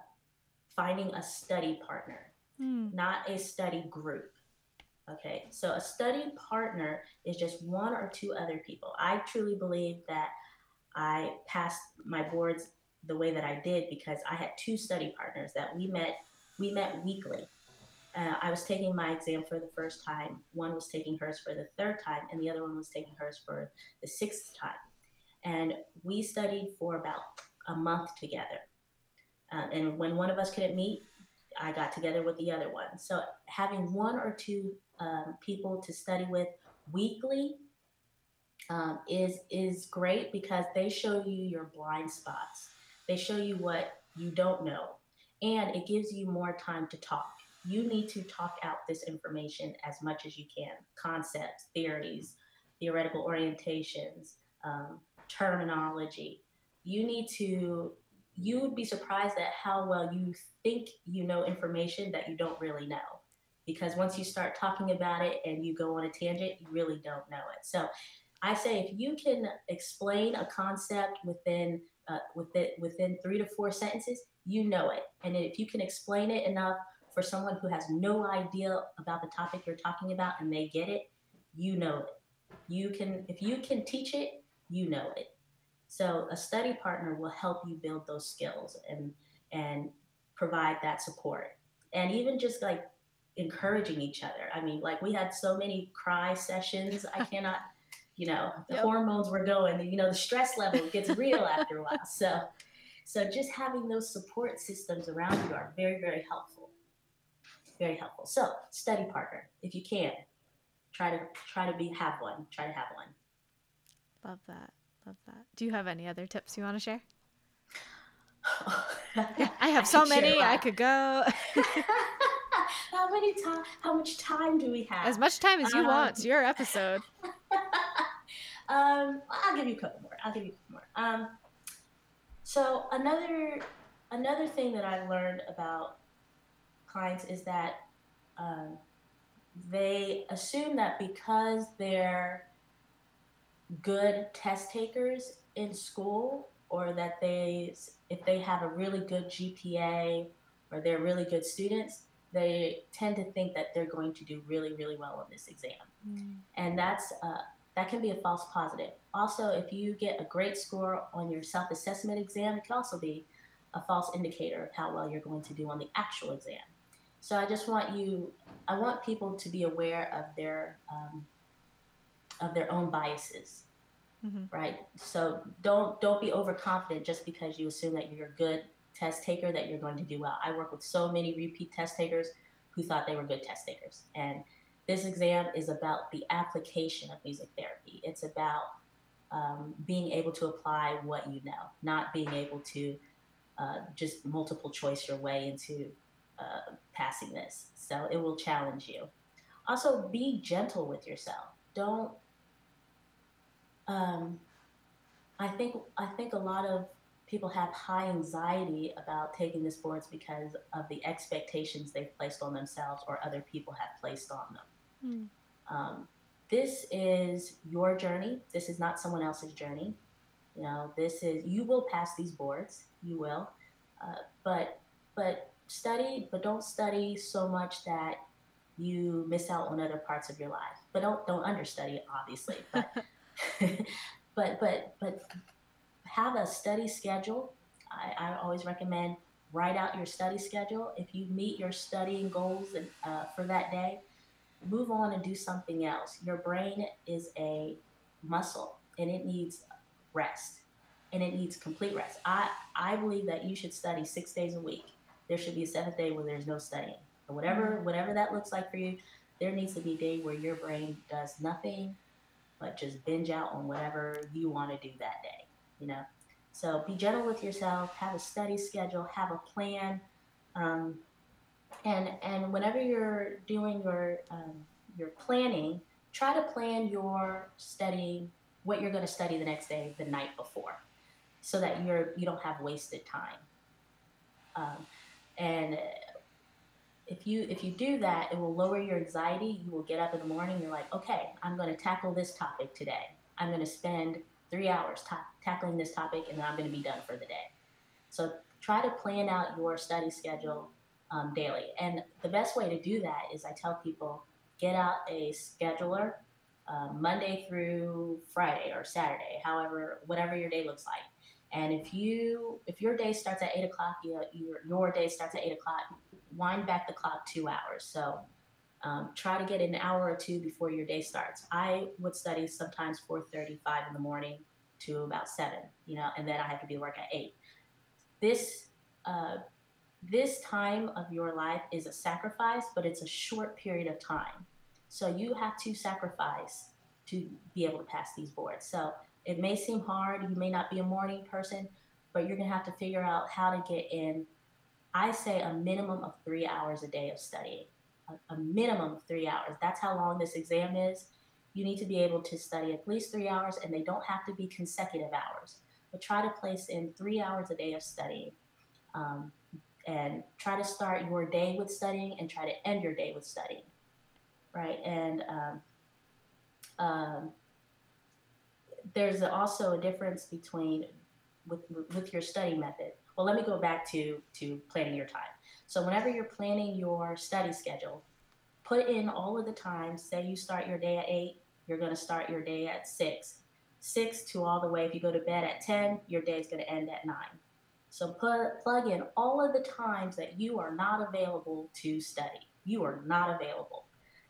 finding a study partner, mm. not a study group. Okay, so a study partner is just one or two other people. I truly believe that I passed my boards the way that I did because I had two study partners that we met. We met weekly uh, I was taking my exam for the first time. One was taking hers for the third time, and the other one was taking hers for the sixth time. And we studied for about a month together. Uh, and when one of us couldn't meet, I got together with the other one. So having one or two um, people to study with weekly um, is is great because they show you your blind spots. They show you what you don't know, and it gives you more time to talk you need to talk out this information as much as you can concepts, theories, theoretical orientations, um, terminology. You need to, you would be surprised at how well you think you know information that you don't really know. Because once you start talking about it and you go on a tangent, you really don't know it. So I say if you can explain a concept within uh, within within three to four sentences, you know it. And if you can explain it enough for someone who has no idea about the topic you're talking about and they get it, you know it. You can, if you can teach it, you know it. So a study partner will help you build those skills and and provide that support. And even just like encouraging each other. I mean, like we had so many cry sessions. I [LAUGHS] cannot, you know, the yep. hormones were going, you know, the stress level gets real [LAUGHS] after a while. So so just having those support systems around you are very, very helpful very helpful. So study partner, if you can, try to try to be have one. Try to have one. Love that. Love that. Do you have any other tips you want to share? [LAUGHS] yeah, I have I so many. I could go. [LAUGHS] how many time? How much time do we have? As much time as you um, want. It's your episode. [LAUGHS] um, I'll give you a couple more. I'll give you a couple more. Um, so another another thing that I learned about clients is that um, they assume that because they're good test takers in school or that they if they have a really good GPA or they're really good students they tend to think that they're going to do really really well on this exam. Mm. and that's uh, that can be a false positive. Also if you get a great score on your self-assessment exam it can also be a false indicator of how well you're going to do on the actual exam so I just want you, I want people to be aware of their um, of their own biases, mm-hmm. right? So don't don't be overconfident just because you assume that you're a good test taker that you're going to do well. I work with so many repeat test takers who thought they were good test takers, and this exam is about the application of music therapy. It's about um, being able to apply what you know, not being able to uh, just multiple choice your way into uh, passing this. So it will challenge you. Also, be gentle with yourself. Don't. Um, I think I think a lot of people have high anxiety about taking this boards because of the expectations they've placed on themselves or other people have placed on them. Mm. Um, this is your journey. This is not someone else's journey. You know, this is you will pass these boards. You will, uh, but but study, but don't study so much that you miss out on other parts of your life. But don't don't understudy obviously. [LAUGHS] But [LAUGHS] but but but have a study schedule. I, I always recommend write out your study schedule. If you meet your studying goals and, uh, for that day, move on and do something else. Your brain is a muscle and it needs rest and it needs complete rest. I, I believe that you should study six days a week there should be a seventh day where there's no studying. Or whatever mm-hmm. whatever that looks like for you, there needs to be a day where your brain does nothing but just binge out on whatever you want to do that day. You know? So be gentle with yourself, have a study schedule, have a plan. Um, and and whenever you're doing your um, your planning, try to plan your studying what you're going to study the next day the night before, so that you're you don't have wasted time. Um, and if you if you do that, it will lower your anxiety. You will get up in the morning. You're like, okay, I'm going to tackle this topic today. I'm going to spend three hours ta- tackling this topic, and then I'm going to be done for the day. So try to plan out your study schedule um, daily. And the best way to do that is I tell people get out a scheduler uh, Monday through Friday or Saturday, however, whatever your day looks like. And if you if your day starts at eight o'clock, your your day starts at eight o'clock. Wind back the clock two hours. So um, try to get an hour or two before your day starts. I would study sometimes 4:35 in the morning to about seven, you know, and then I have to be work at eight. This uh, this time of your life is a sacrifice, but it's a short period of time. So you have to sacrifice to be able to pass these boards. So it may seem hard. You may not be a morning person, but you're going to have to figure out how to get in I say a minimum of three hours a day of studying. A, a minimum of three hours. That's how long this exam is. You need to be able to study at least three hours, and they don't have to be consecutive hours. But try to place in three hours a day of studying. Um, and try to start your day with studying and try to end your day with studying right and um, um, there's also a difference between with, with your study method. Well let me go back to to planning your time. So whenever you're planning your study schedule put in all of the times. Say you start your day at 8 you're going to start your day at 6 6 to all the way if you go to bed at 10 your day is going to end at 9 so put, plug in all of the times that you are not available to study. You are not available.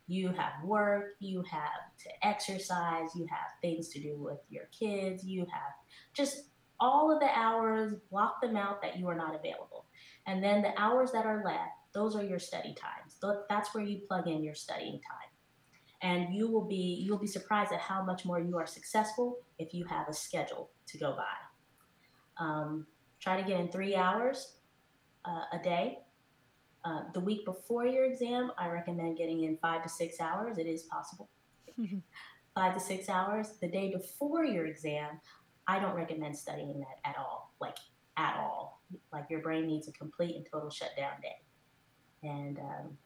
You have work, you have to exercise, you have things to do with your kids, you have just all of the hours, block them out that you are not available. And then the hours that are left, those are your study times. That's where you plug in your studying time. And you will be you'll be surprised at how much more you are successful if you have a schedule to go by. Um, Try to get in three hours uh, a day. Uh, the week before your exam, I recommend getting in five to six hours. It is possible. five to six hours. The day before your exam, I don't recommend studying that at all. Like, at all. Like, your brain needs a complete and total shutdown day. And, um,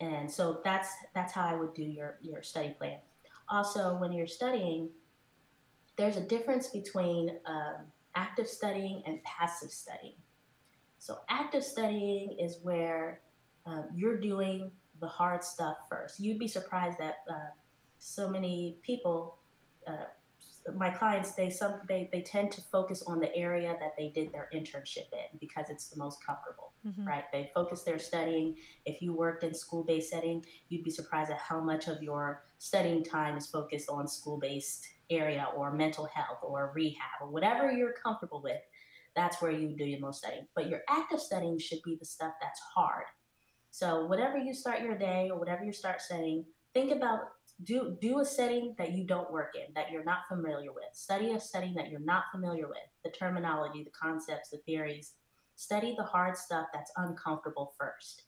and so that's that's how I would do your, your study plan. Also, when you're studying, there's a difference between um, active studying and passive studying. So, active studying is where um, you're doing the hard stuff first. You'd be surprised that uh, so many people, uh, my clients, they some they, they tend to focus on the area that they did their internship in because it's the most comfortable, mm-hmm. right? They focus their studying. If you worked in school-based setting, you'd be surprised at how much of your studying time is focused on school-based area or mental health or rehab or whatever you're comfortable with, that's where you do your most studying. But your active studying should be the stuff that's hard. So whatever you start your day or whatever you start studying, think about do do a setting that you don't work in, that you're not familiar with. Study a setting that you're not familiar with, the terminology, the concepts, the theories. Study the hard stuff that's uncomfortable first.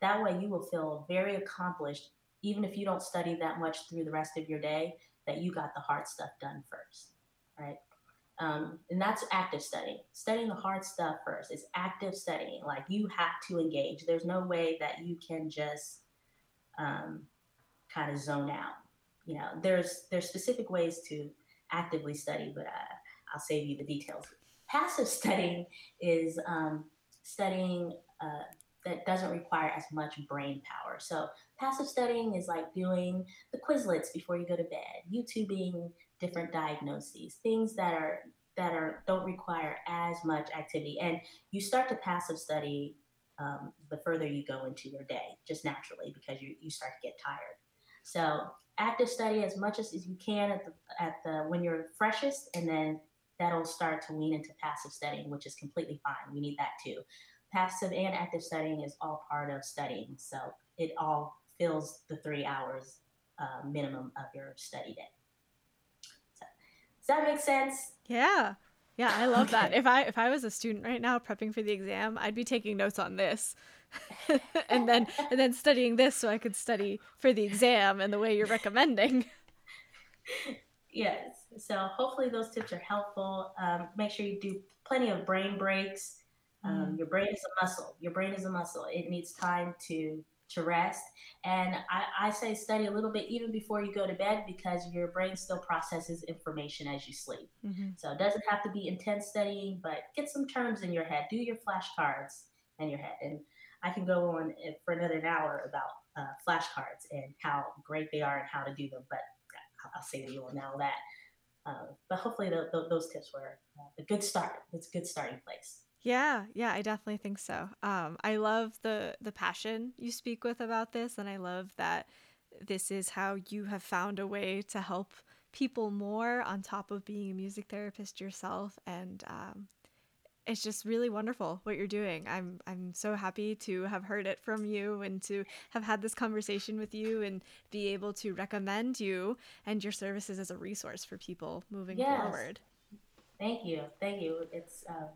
That way you will feel very accomplished even if you don't study that much through the rest of your day that you got the hard stuff done first, right? Um, and that's active studying. Studying the hard stuff first is active studying. Like you have to engage. There's no way that you can just um, kind of zone out. You know, there's there's specific ways to actively study, but uh, I'll save you the details. Passive [LAUGHS] studying is um, studying uh, that doesn't require as much brain power. So passive studying is like doing the Quizlets before you go to bed, YouTubing different diagnoses, things that are that are don't require as much activity. And you start to passive study um, the further you go into your day, just naturally because you, you start to get tired. So active study as much as, as you can at the at the when you're freshest, and then that'll start to lean into passive studying, which is completely fine. We need that too passive and active studying is all part of studying. So it all fills the three hours uh, minimum of your study day. So, does that make sense? Yeah. Yeah, I love okay. that. If I if I was a student right now prepping for the exam, I'd be taking notes on this. [LAUGHS] and then and then studying this so I could study for the exam and the way you're recommending. [LAUGHS] Yes. So hopefully those tips are helpful. Um, make sure you do plenty of brain breaks um, mm. your brain is a muscle. Your brain is a muscle. It needs time to to rest. And I, I say study a little bit even before you go to bed because your brain still processes information as you sleep. Mm-hmm. So it doesn't have to be intense studying, but get some terms in your head. Do your flashcards in your head. And I can go on for another hour about uh, flashcards and how great they are and how to do them, but I'll save you on all that. Uh, but hopefully the, the, those tips were uh, a good start. It's a good starting place. Yeah, yeah, I definitely think so. Um, I love the the passion you speak with about this, and I love that this is how you have found a way to help people more on top of being a music therapist yourself, and um, it's just really wonderful what you're doing. I'm I'm so happy to have heard it from you and to have had this conversation with you and be able to recommend you and your services as a resource for people moving yes. forward. Thank you, thank you. It's uh,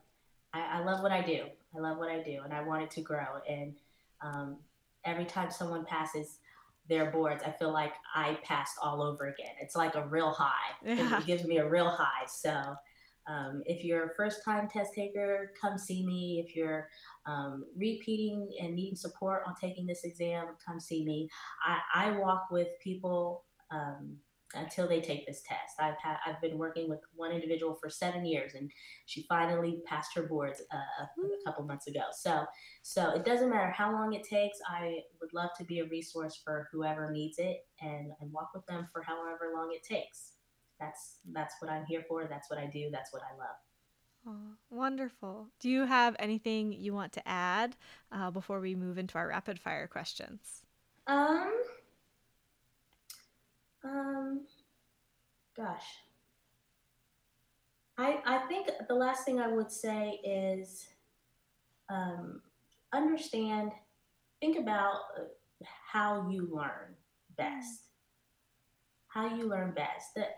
I, I, love what I do. I love what I do, and I want it to grow. And um, every time someone passes their boards, I feel like I passed all over again. It's like a real high. Yeah. It [LAUGHS] gives me a real high. So um, if you're a first time test taker, come see me. If you're um, repeating and needing support on taking this exam, come see me. I, I walk with people um, until they take this test. I've had, I've been working with one individual for seven years, and she finally passed her boards uh, a, couple months ago. So so it doesn't matter how long it takes. I would love to be a resource for whoever needs it, and and walk with them for however long it takes that's that's what I'm here for. That's what I do. That's what I love. Oh, wonderful. Do you have anything you want to add uh, before we move into our rapid fire questions? Um. Um. Gosh. I I think the last thing I would say is, um, understand, think about how you learn best. How you learn best. That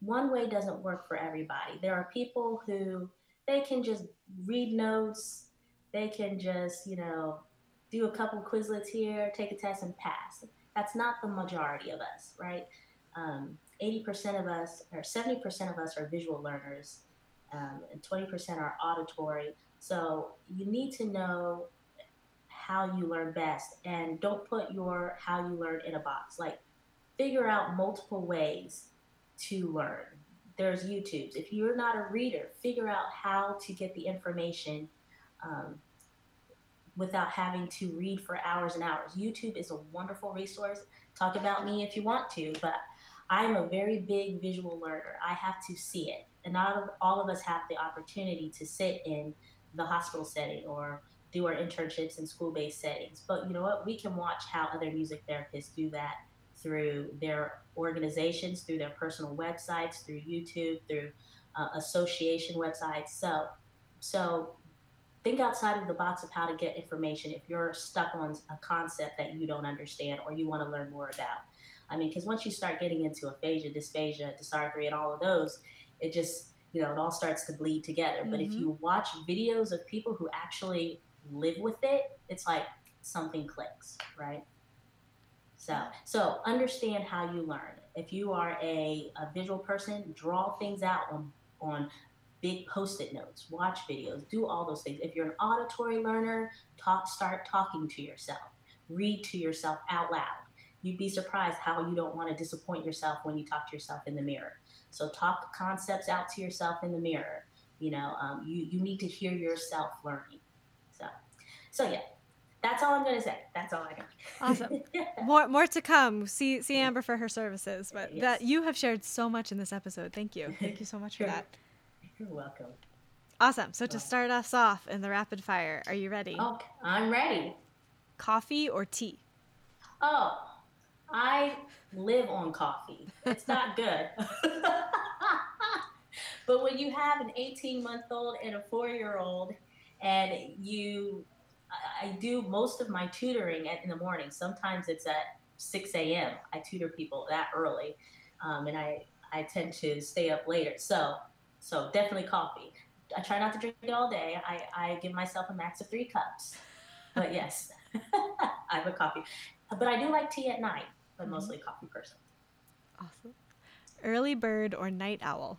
one way doesn't work for everybody. There are people who they can just read notes, they can just, you know, do a couple Quizlets here, take a test and pass. That's not the majority of us, right? Um, 80% of us, or 70% of us are visual learners, um, and 20% are auditory. So you need to know how you learn best and don't put your how you learn in a box. Like figure out multiple ways to learn. There's YouTubes. If you're not a reader, figure out how to get the information um, without having to read for hours and hours. YouTube is a wonderful resource. Talk about me if you want to, but I'm a very big visual learner. I have to see it. And not all of us have the opportunity to sit in the hospital setting or do our internships in school based settings. But you know what? We can watch how other music therapists do that through their organizations, through their personal websites, through YouTube, through uh, association websites. So, so think outside of the box of how to get information if you're stuck on a concept that you don't understand or you want to learn more about. I mean, because once you start getting into aphasia, dysphagia, dysarthria, and all of those, it just you know it all starts to bleed together. Mm-hmm. But if mm-hmm. you watch videos of people who actually live with it, it's like something clicks, right? So, so understand how you learn. If you are a, a visual person, draw things out on, on big post-it notes, watch videos, do all those things. If you're an auditory learner, talk, start talking to yourself, read to yourself out loud. You'd be surprised how you don't want to disappoint yourself when you talk to yourself in the mirror. So talk concepts out to yourself in the mirror. You know, um, you, you need to hear yourself learning. So, so yeah, that's all I'm going to say. That's all I got. Awesome. [LAUGHS] more more to come. See see Amber for her services, but yes. that you have shared so much in this episode. Thank you. Thank you so much for that. You're welcome. Awesome. So to start us off in the rapid fire, are you ready? Okay, I'm ready. Coffee or tea? Oh, I live on coffee. It's not [LAUGHS] good. [LAUGHS] but when you have an 18 month old and a four year old, and you I do most of my tutoring at, in the morning. Sometimes it's at 6 a.m. I tutor people that early, um, and I I tend to stay up later. So so definitely coffee. I try not to drink it all day. I, I give myself a max of three cups. But [LAUGHS] yes, [LAUGHS] I have a coffee. But I do like tea at night, but mm-hmm. mostly coffee person. Awesome. Early bird or night owl?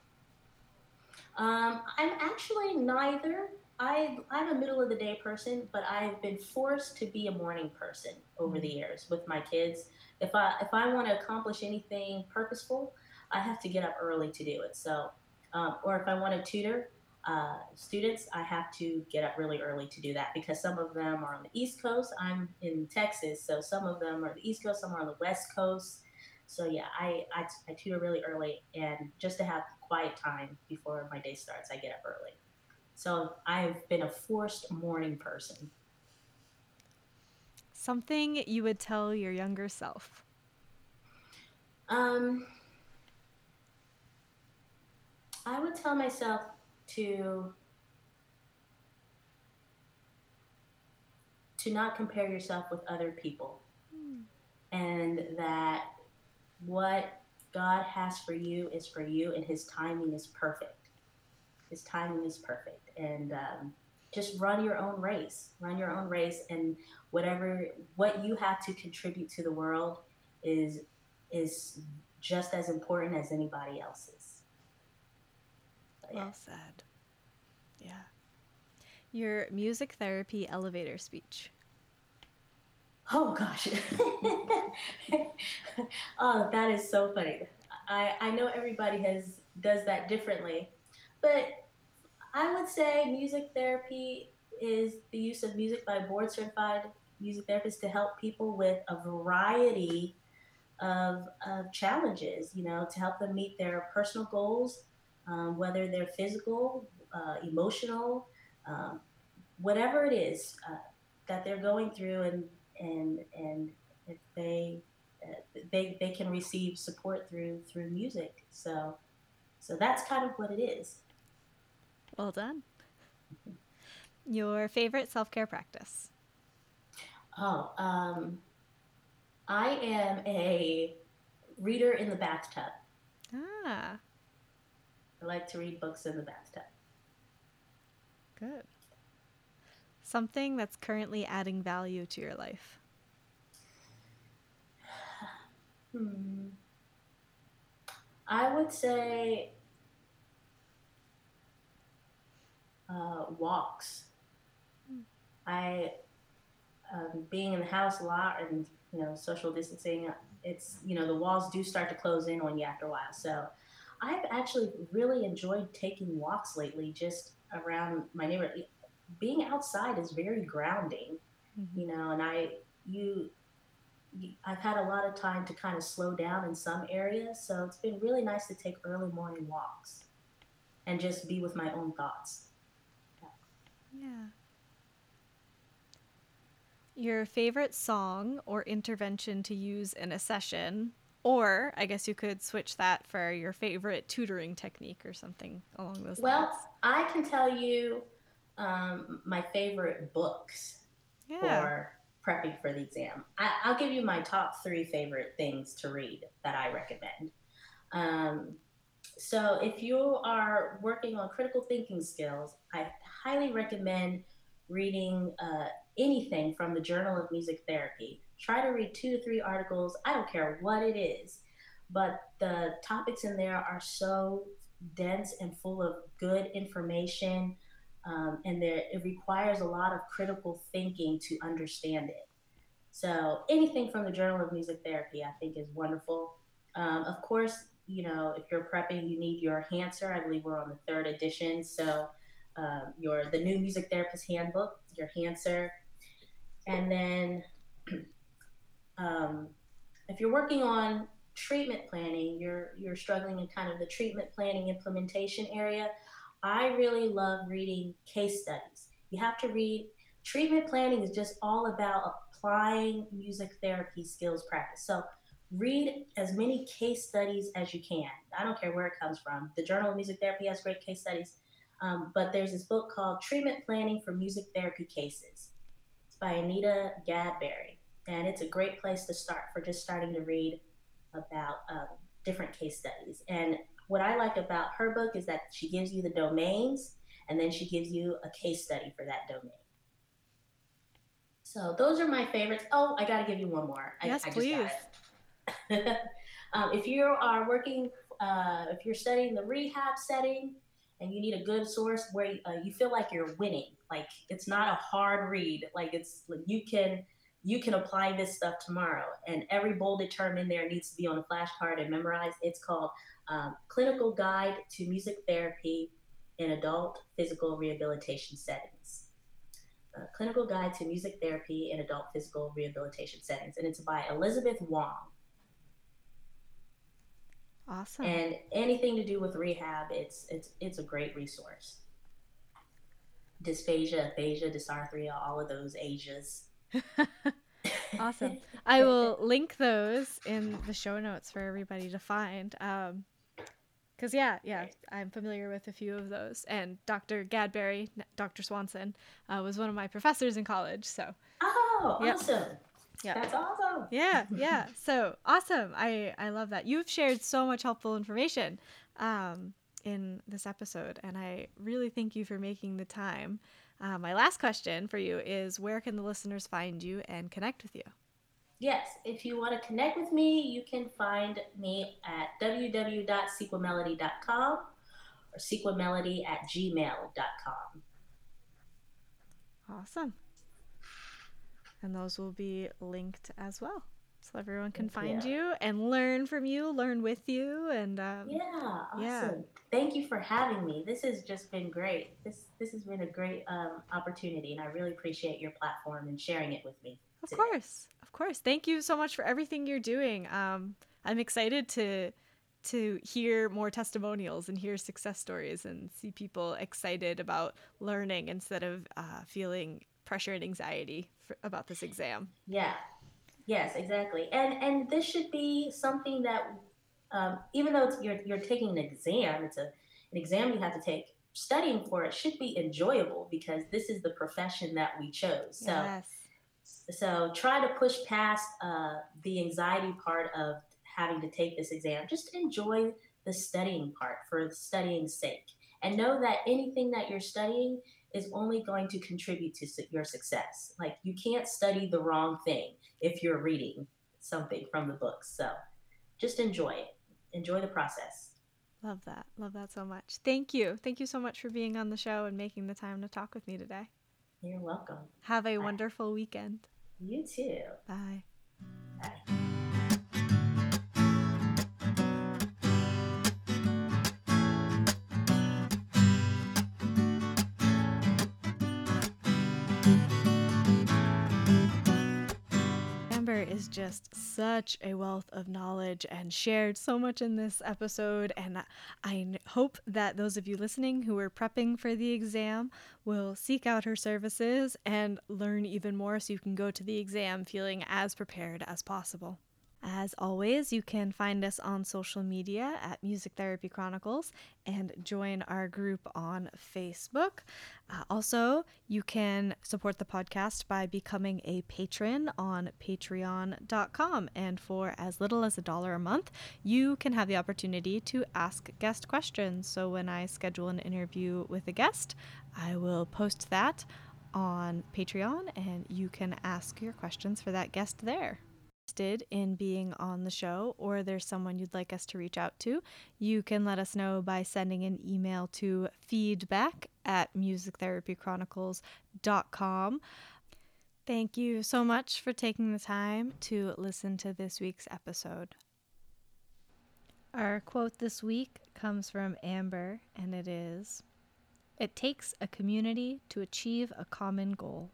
Um, I'm actually neither. I I'm a middle of the day person, but I've been forced to be a morning person over the mm-hmm. years with my kids. If I if I want to accomplish anything purposeful, I have to get up early to do it. So, um, or if I want to tutor uh, students, I have to get up really early to do that because some of them are on the East Coast. I'm in Texas, so some of them are the East Coast, some are on the West Coast. So yeah, I, I, I tutor really early, and just to have quiet time before my day starts, I get up early. So I've been a forced morning person. Something you would tell your younger self? Um, I would tell myself to to not compare yourself with other people hmm. and that what God has for you is for you and his timing is perfect. his timing is perfect. And um, just run your own race, run your own race, and whatever what you have to contribute to the world is is just as important as anybody else's. Yeah. Well said. Yeah. Your music therapy elevator speech. Oh gosh. [LAUGHS] oh, that is so funny. I, I know everybody has does that differently, but I would say music therapy is the use of music by board certified music therapists to help people with a variety of, of challenges, you know, to help them meet their personal goals, um, whether they're physical, uh, emotional, um, whatever it is uh, that they're going through, and and and if they uh, they they can receive support through through music. So so that's kind of what it is. Well done. Your favorite self care practice? Oh, um, I am a reader in the bathtub. Ah. I like to read books in the bathtub. Good. Something that's currently adding value to your life. [SIGHS] Hmm. I would say uh, walks. Hmm. I um, being in the house a lot and you know social distancing. It's you know the walls do start to close in on you after a while. So I've actually really enjoyed taking walks lately, just around my neighborhood. Being outside is very grounding, mm-hmm. you know, and I you I've had a lot of time to kind of slow down in some areas, so it's been really nice to take early morning walks and just be with my own thoughts. Yeah. Your favorite song or intervention to use in a session, or I guess you could switch that for your favorite tutoring technique or something along those well, lines. Well, I can tell you um, my favorite books yeah. for prepping for the exam. I, will give you my top three favorite things to read that I recommend. Um, so, if you are working on critical thinking skills, I highly recommend reading uh, anything from the Journal of Music Therapy. Try to read two to three articles. I don't care what it is, but the topics in there are so dense and full of good information. Um, and there, it requires a lot of critical thinking to understand it. So anything from the Journal of Music Therapy, I think, is wonderful. Um, of course, you know, if you're prepping, you need your Hanser. I believe we're on the third edition. So um, your the new music therapist handbook, your Hanser, and then [CLEARS THROAT] um, if you're working on treatment planning, you're you're struggling in kind of the treatment planning implementation area. I really love reading case studies. You have to read treatment planning is just all about applying music therapy skills practice. So read as many case studies as you can. I don't care where it comes from. The Journal of Music Therapy has great case studies. Um, but there's this book called Treatment Planning for Music Therapy Cases. It's by Anita Gadberry. And it's a great place to start for just starting to read about um, different case studies. And what I like about her book is that she gives you the domains and then she gives you a case study for that domain. So those are my favorites. Oh, I got to give you one more. Yes, I, I please. [LAUGHS] um, if you are working, uh, if you're studying the rehab setting, and you need a good source where uh, you feel like you're winning. Like it's not a hard read. Like it's like you can you can apply this stuff tomorrow, and every bolded term in there needs to be on a flashcard and memorized. It's called um, Clinical Guide to Music Therapy in Adult Physical Rehabilitation Settings. Uh, Clinical Guide to Music Therapy in Adult Physical Rehabilitation Settings, and it's by Elizabeth Wong. Awesome. And anything to do with rehab, it's it's it's a great resource. Dysphagia, aphasia, dysarthria, all of those ages. [LAUGHS] awesome. I will link those in the show notes for everybody to find. Um, Cause yeah, yeah, I'm familiar with a few of those, and Dr. Gadberry, Dr. Swanson, uh, was one of my professors in college. So, oh, yep. awesome! Yeah. That's awesome. Yeah, [LAUGHS] yeah. So awesome. I I love that. You've shared so much helpful information. Um, in this episode, and I really thank you for making the time. Uh, my last question for you is where can the listeners find you and connect with you? Yes, if you want to connect with me, you can find me at www.sequamelody.com or sequamelody at gmail.com. Awesome. And those will be linked as well. So everyone can find you. you and learn from you, learn with you, and um, Yeah, awesome. Yeah. Thank you for having me. This has just been great. This this has been a great um, opportunity, and I really appreciate your platform and sharing it with me. Of today. course, of course. Thank you so much for everything you're doing. Um, I'm excited to to hear more testimonials and hear success stories and see people excited about learning instead of uh, feeling pressure and anxiety for, about this exam. Yeah. Yes, exactly. And and this should be something that, um, even though it's, you're you're taking an exam, it's a an exam you have to take. Studying for it should be enjoyable because this is the profession that we chose. So yes. so try to push past uh, the anxiety part of having to take this exam. Just enjoy the studying part for studying's sake, and know that anything that you're studying is only going to contribute to your success. Like you can't study the wrong thing if you're reading something from the books. So just enjoy it. Enjoy the process. Love that. Love that so much. Thank you. Thank you so much for being on the show and making the time to talk with me today. You're welcome. Have a wonderful weekend. You too. Bye. Bye. Is just such a wealth of knowledge and shared so much in this episode. And I hope that those of you listening who are prepping for the exam will seek out her services and learn even more so you can go to the exam feeling as prepared as possible. As always, you can find us on social media at Music Therapy Chronicles and join our group on Facebook. Uh, also, you can support the podcast by becoming a patron on patreon.com. And for as little as a dollar a month, you can have the opportunity to ask guest questions. So when I schedule an interview with a guest, I will post that on Patreon and you can ask your questions for that guest there interested in being on the show or there's someone you'd like us to reach out to, you can let us know by sending an email to feedback at musictherapychronicles.com. Thank you so much for taking the time to listen to this week's episode. Our quote this week comes from Amber, and it is It takes a community to achieve a common goal.